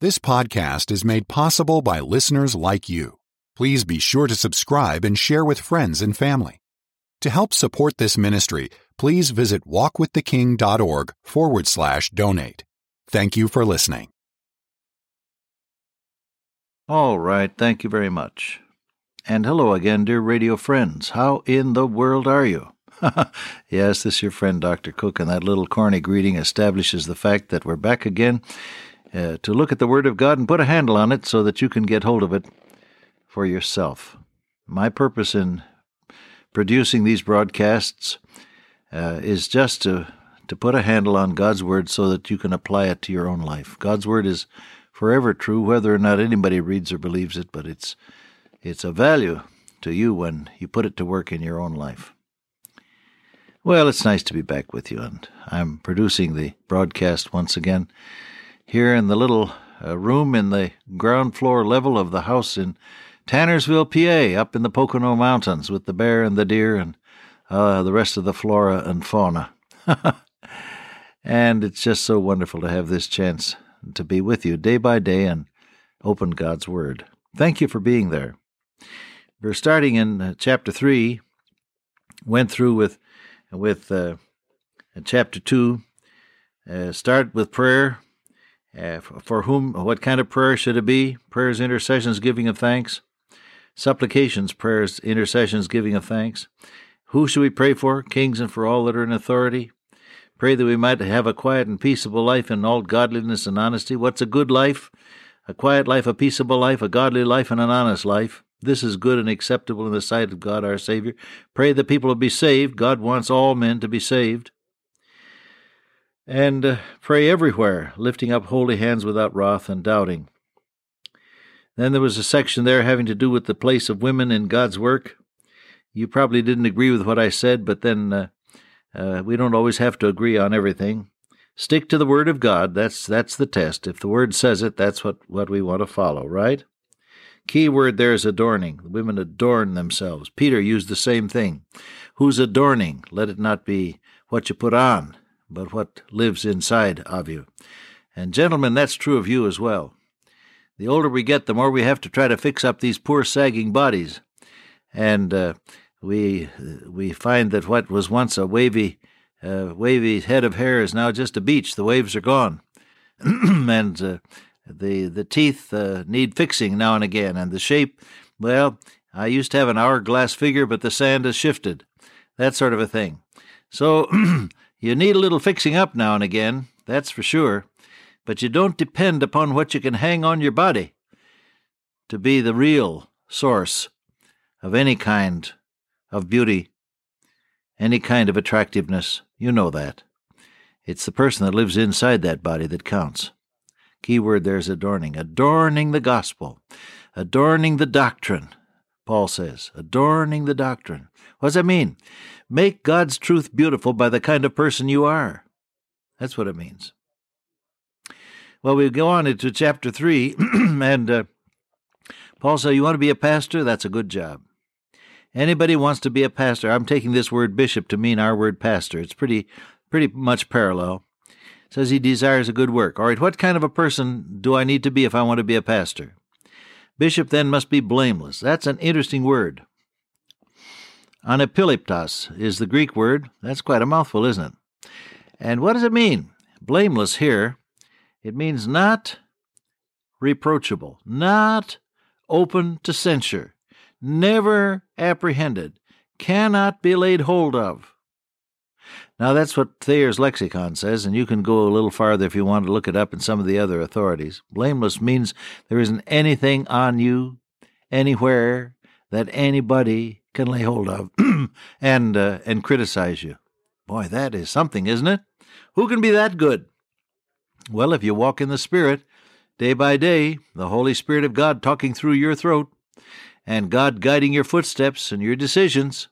This podcast is made possible by listeners like you. Please be sure to subscribe and share with friends and family. To help support this ministry, please visit walkwiththeking.org forward slash donate. Thank you for listening. All right, thank you very much. And hello again, dear radio friends. How in the world are you? yes, this is your friend Dr. Cook, and that little corny greeting establishes the fact that we're back again uh, to look at the Word of God and put a handle on it so that you can get hold of it for yourself. My purpose in producing these broadcasts uh, is just to to put a handle on God's Word so that you can apply it to your own life. God's Word is forever true, whether or not anybody reads or believes it, but it's it's a value to you when you put it to work in your own life. Well, it's nice to be back with you, and I'm producing the broadcast once again here in the little uh, room in the ground floor level of the house in Tannersville, PA, up in the Pocono Mountains with the bear and the deer and uh, the rest of the flora and fauna. and it's just so wonderful to have this chance to be with you day by day and open God's Word. Thank you for being there. We're starting in uh, chapter 3, went through with, with uh, chapter 2. Uh, start with prayer. Uh, for whom, what kind of prayer should it be? Prayers, intercessions, giving of thanks. Supplications, prayers, intercessions, giving of thanks. Who should we pray for? Kings and for all that are in authority. Pray that we might have a quiet and peaceable life in all godliness and honesty. What's a good life? A quiet life, a peaceable life, a godly life, and an honest life. This is good and acceptable in the sight of God our Savior. Pray that people will be saved. God wants all men to be saved. And uh, pray everywhere, lifting up holy hands without wrath and doubting. Then there was a section there having to do with the place of women in God's work. You probably didn't agree with what I said, but then uh, uh, we don't always have to agree on everything. Stick to the Word of God. That's that's the test. If the Word says it, that's what, what we want to follow, right? Key word there is adorning. The women adorn themselves. Peter used the same thing. Who's adorning? Let it not be what you put on, but what lives inside of you. And gentlemen, that's true of you as well. The older we get, the more we have to try to fix up these poor sagging bodies. And uh, we we find that what was once a wavy uh, wavy head of hair is now just a beach. The waves are gone, and uh, the the teeth uh, need fixing now and again, and the shape. Well, I used to have an hourglass figure, but the sand has shifted. That sort of a thing. So you need a little fixing up now and again. That's for sure. But you don't depend upon what you can hang on your body to be the real source of any kind of beauty, any kind of attractiveness. You know that. It's the person that lives inside that body that counts. Key word there is adorning. Adorning the gospel. Adorning the doctrine, Paul says. Adorning the doctrine. What does that mean? Make God's truth beautiful by the kind of person you are. That's what it means. Well, we go on into chapter 3, and uh, Paul says, You want to be a pastor? That's a good job. Anybody wants to be a pastor, I'm taking this word bishop to mean our word pastor. It's pretty pretty much parallel. says he desires a good work. All right, what kind of a person do I need to be if I want to be a pastor? Bishop then must be blameless. That's an interesting word. Anepiliptos is the Greek word. That's quite a mouthful, isn't it? And what does it mean? Blameless here, it means not reproachable, not open to censure, never apprehended, cannot be laid hold of. Now, that's what Thayer's lexicon says, and you can go a little farther if you want to look it up in some of the other authorities. Blameless means there isn't anything on you, anywhere, that anybody can lay hold of and, uh, and criticize you. Boy, that is something, isn't it? Who can be that good? Well, if you walk in the Spirit, day by day, the Holy Spirit of God talking through your throat, and God guiding your footsteps and your decisions,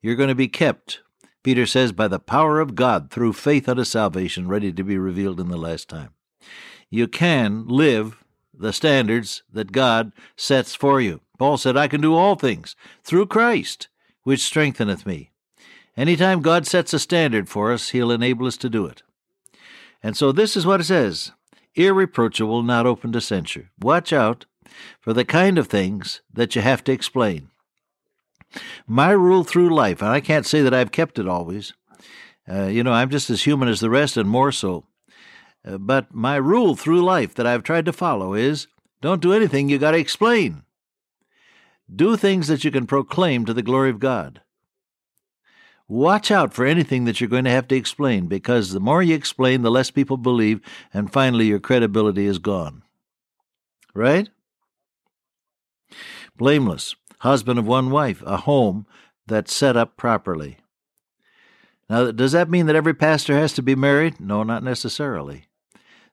you're going to be kept, Peter says, by the power of God through faith unto salvation, ready to be revealed in the last time. You can live the standards that God sets for you. Paul said, I can do all things through Christ, which strengtheneth me. Anytime God sets a standard for us, He'll enable us to do it. And so this is what it says irreproachable, not open to censure. Watch out for the kind of things that you have to explain. My rule through life, and I can't say that I've kept it always. Uh, you know, I'm just as human as the rest and more so. Uh, but my rule through life that I've tried to follow is don't do anything you got to explain. Do things that you can proclaim to the glory of God. Watch out for anything that you're going to have to explain because the more you explain, the less people believe, and finally your credibility is gone. Right? Blameless, husband of one wife, a home that's set up properly. Now, does that mean that every pastor has to be married? No, not necessarily.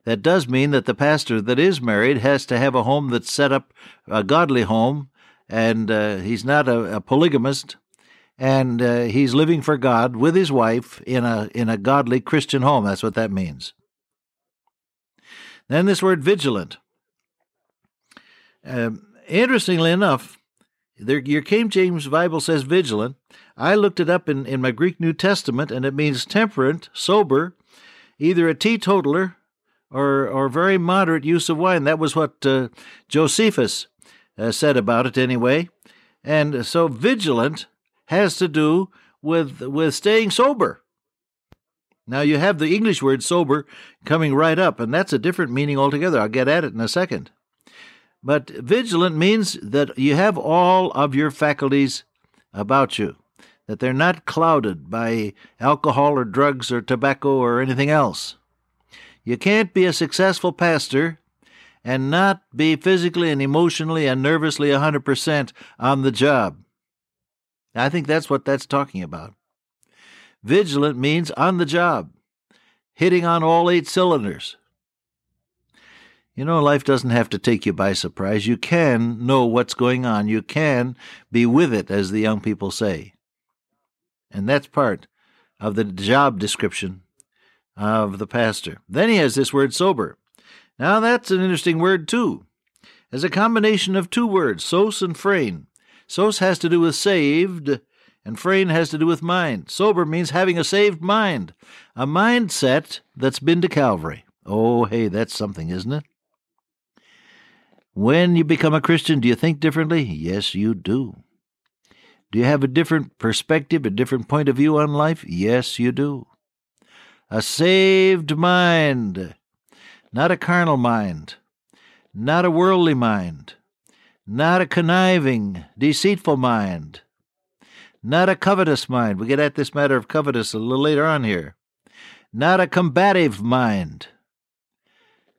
That does mean that the pastor that is married has to have a home that's set up, a godly home, and uh, he's not a, a polygamist and uh, he's living for God with his wife in a in a godly Christian home. That's what that means. Then this word vigilant. Um, interestingly enough, there, your King James Bible says vigilant. I looked it up in, in my Greek New Testament, and it means temperate, sober, either a teetotaler or or very moderate use of wine. That was what uh, Josephus uh, said about it, anyway. And so vigilant has to do with with staying sober. Now you have the English word sober coming right up, and that's a different meaning altogether. I'll get at it in a second. But vigilant means that you have all of your faculties about you, that they're not clouded by alcohol or drugs or tobacco or anything else. You can't be a successful pastor and not be physically and emotionally and nervously 100% on the job. I think that's what that's talking about. Vigilant means on the job, hitting on all eight cylinders. You know, life doesn't have to take you by surprise. You can know what's going on. You can be with it, as the young people say. And that's part of the job description of the pastor. Then he has this word sober. Now, that's an interesting word, too. As a combination of two words, sos and phrein. Sos has to do with saved, and phrein has to do with mind. Sober means having a saved mind, a mindset that's been to Calvary. Oh, hey, that's something, isn't it? When you become a Christian, do you think differently? Yes, you do. Do you have a different perspective, a different point of view on life? Yes, you do. A saved mind, not a carnal mind, not a worldly mind, not a conniving, deceitful mind, not a covetous mind. We get at this matter of covetous a little later on here. Not a combative mind,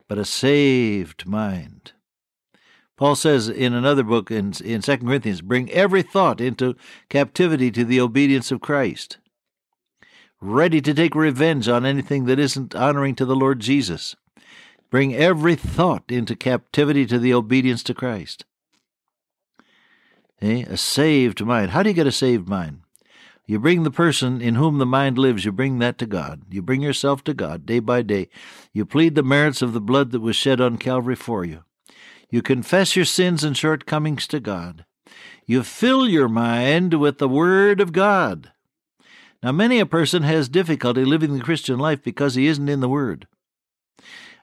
but a saved mind. Paul says in another book in, in 2 Corinthians, bring every thought into captivity to the obedience of Christ, ready to take revenge on anything that isn't honoring to the Lord Jesus. Bring every thought into captivity to the obedience to Christ. Eh? A saved mind. How do you get a saved mind? You bring the person in whom the mind lives, you bring that to God. You bring yourself to God day by day. You plead the merits of the blood that was shed on Calvary for you. You confess your sins and shortcomings to God. You fill your mind with the Word of God. Now, many a person has difficulty living the Christian life because he isn't in the Word.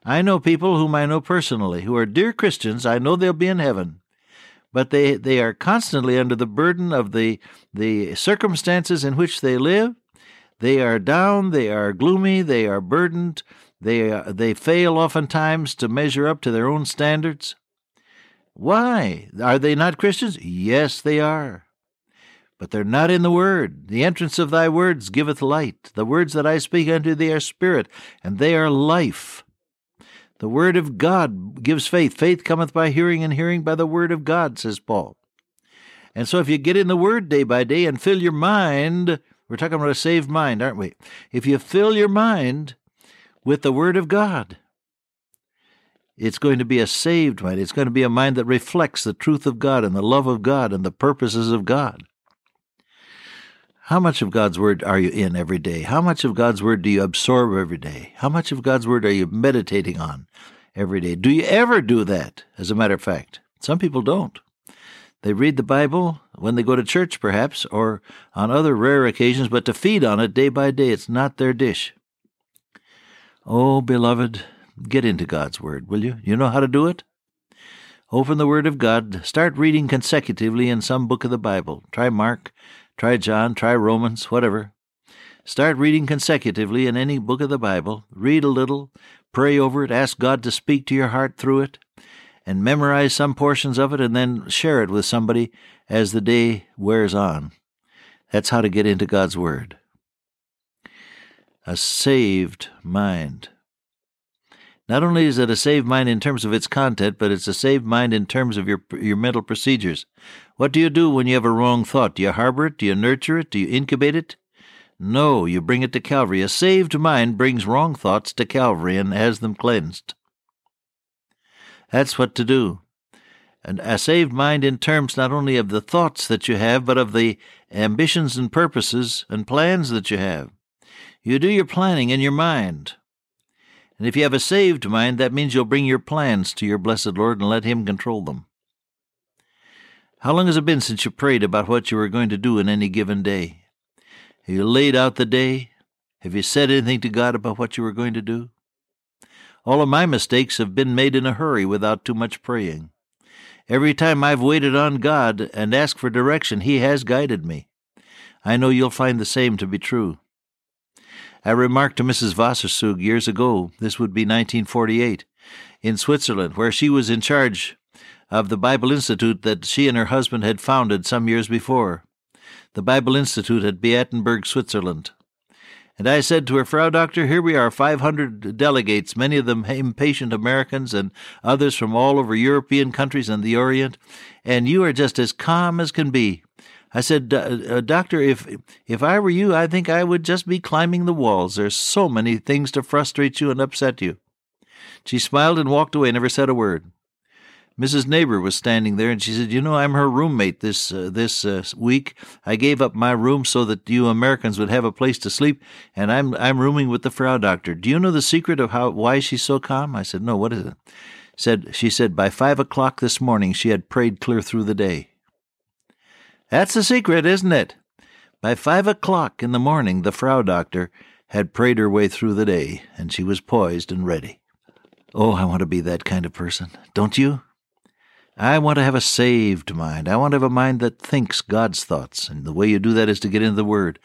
I know people whom I know personally who are dear Christians. I know they'll be in heaven but they, they are constantly under the burden of the, the circumstances in which they live. They are down, they are gloomy, they are burdened, they, they fail oftentimes to measure up to their own standards. Why? Are they not Christians? Yes, they are. But they're not in the Word. The entrance of thy words giveth light. The words that I speak unto thee are spirit, and they are life. The Word of God gives faith. Faith cometh by hearing, and hearing by the Word of God, says Paul. And so if you get in the Word day by day and fill your mind, we're talking about a saved mind, aren't we? If you fill your mind with the Word of God, it's going to be a saved mind. It's going to be a mind that reflects the truth of God and the love of God and the purposes of God. How much of God's Word are you in every day? How much of God's Word do you absorb every day? How much of God's Word are you meditating on every day? Do you ever do that, as a matter of fact? Some people don't. They read the Bible when they go to church, perhaps, or on other rare occasions, but to feed on it day by day, it's not their dish. Oh, beloved, get into God's Word, will you? You know how to do it? Open the Word of God. Start reading consecutively in some book of the Bible. Try Mark, try John, try Romans, whatever. Start reading consecutively in any book of the Bible. Read a little, pray over it, ask God to speak to your heart through it, and memorize some portions of it, and then share it with somebody as the day wears on. That's how to get into God's Word. A saved mind. Not only is it a saved mind in terms of its content, but it's a saved mind in terms of your your mental procedures. What do you do when you have a wrong thought? Do you harbor it? Do you nurture it? Do you incubate it? No, you bring it to Calvary. A saved mind brings wrong thoughts to Calvary and has them cleansed. That's what to do. And a saved mind in terms not only of the thoughts that you have, but of the ambitions and purposes and plans that you have. You do your planning in your mind. And if you have a saved mind, that means you'll bring your plans to your blessed Lord and let Him control them. How long has it been since you prayed about what you were going to do in any given day? Have you laid out the day? Have you said anything to God about what you were going to do? All of my mistakes have been made in a hurry without too much praying. Every time I've waited on God and asked for direction, He has guided me. I know you'll find the same to be true. I remarked to Mrs. Wasserzug years ago, this would be 1948, in Switzerland, where she was in charge of the Bible Institute that she and her husband had founded some years before. The Bible Institute at Beatenberg, Switzerland. And I said to her, Frau Doctor, here we are, 500 delegates, many of them impatient Americans and others from all over European countries and the Orient, and you are just as calm as can be. I said, uh, Doctor, if if I were you, I think I would just be climbing the walls. There's so many things to frustrate you and upset you. She smiled and walked away, never said a word. Mrs. Neighbor was standing there, and she said, "You know, I'm her roommate this uh, this uh, week. I gave up my room so that you Americans would have a place to sleep, and I'm I'm rooming with the Frau Doctor. Do you know the secret of how why she's so calm?" I said, "No. What is it?" Said she said by five o'clock this morning she had prayed clear through the day. That's the secret, isn't it? By five o'clock in the morning, the Frau Doctor had prayed her way through the day, and she was poised and ready. Oh, I want to be that kind of person. Don't you? I want to have a saved mind. I want to have a mind that thinks God's thoughts, and the way you do that is to get into the Word.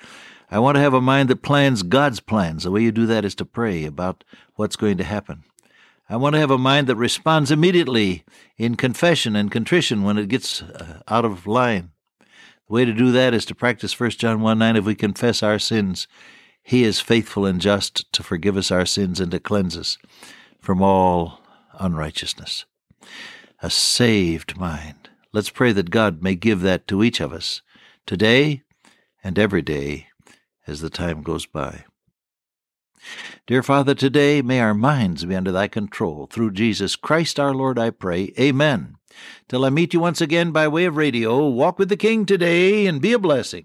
I want to have a mind that plans God's plans. The way you do that is to pray about what's going to happen. I want to have a mind that responds immediately in confession and contrition when it gets uh, out of line. The way to do that is to practice 1 John 1 9. If we confess our sins, he is faithful and just to forgive us our sins and to cleanse us from all unrighteousness. A saved mind. Let's pray that God may give that to each of us today and every day as the time goes by. Dear Father, today may our minds be under thy control. Through Jesus Christ our Lord, I pray. Amen. Till I meet you once again by way of radio, walk with the King today and be a blessing.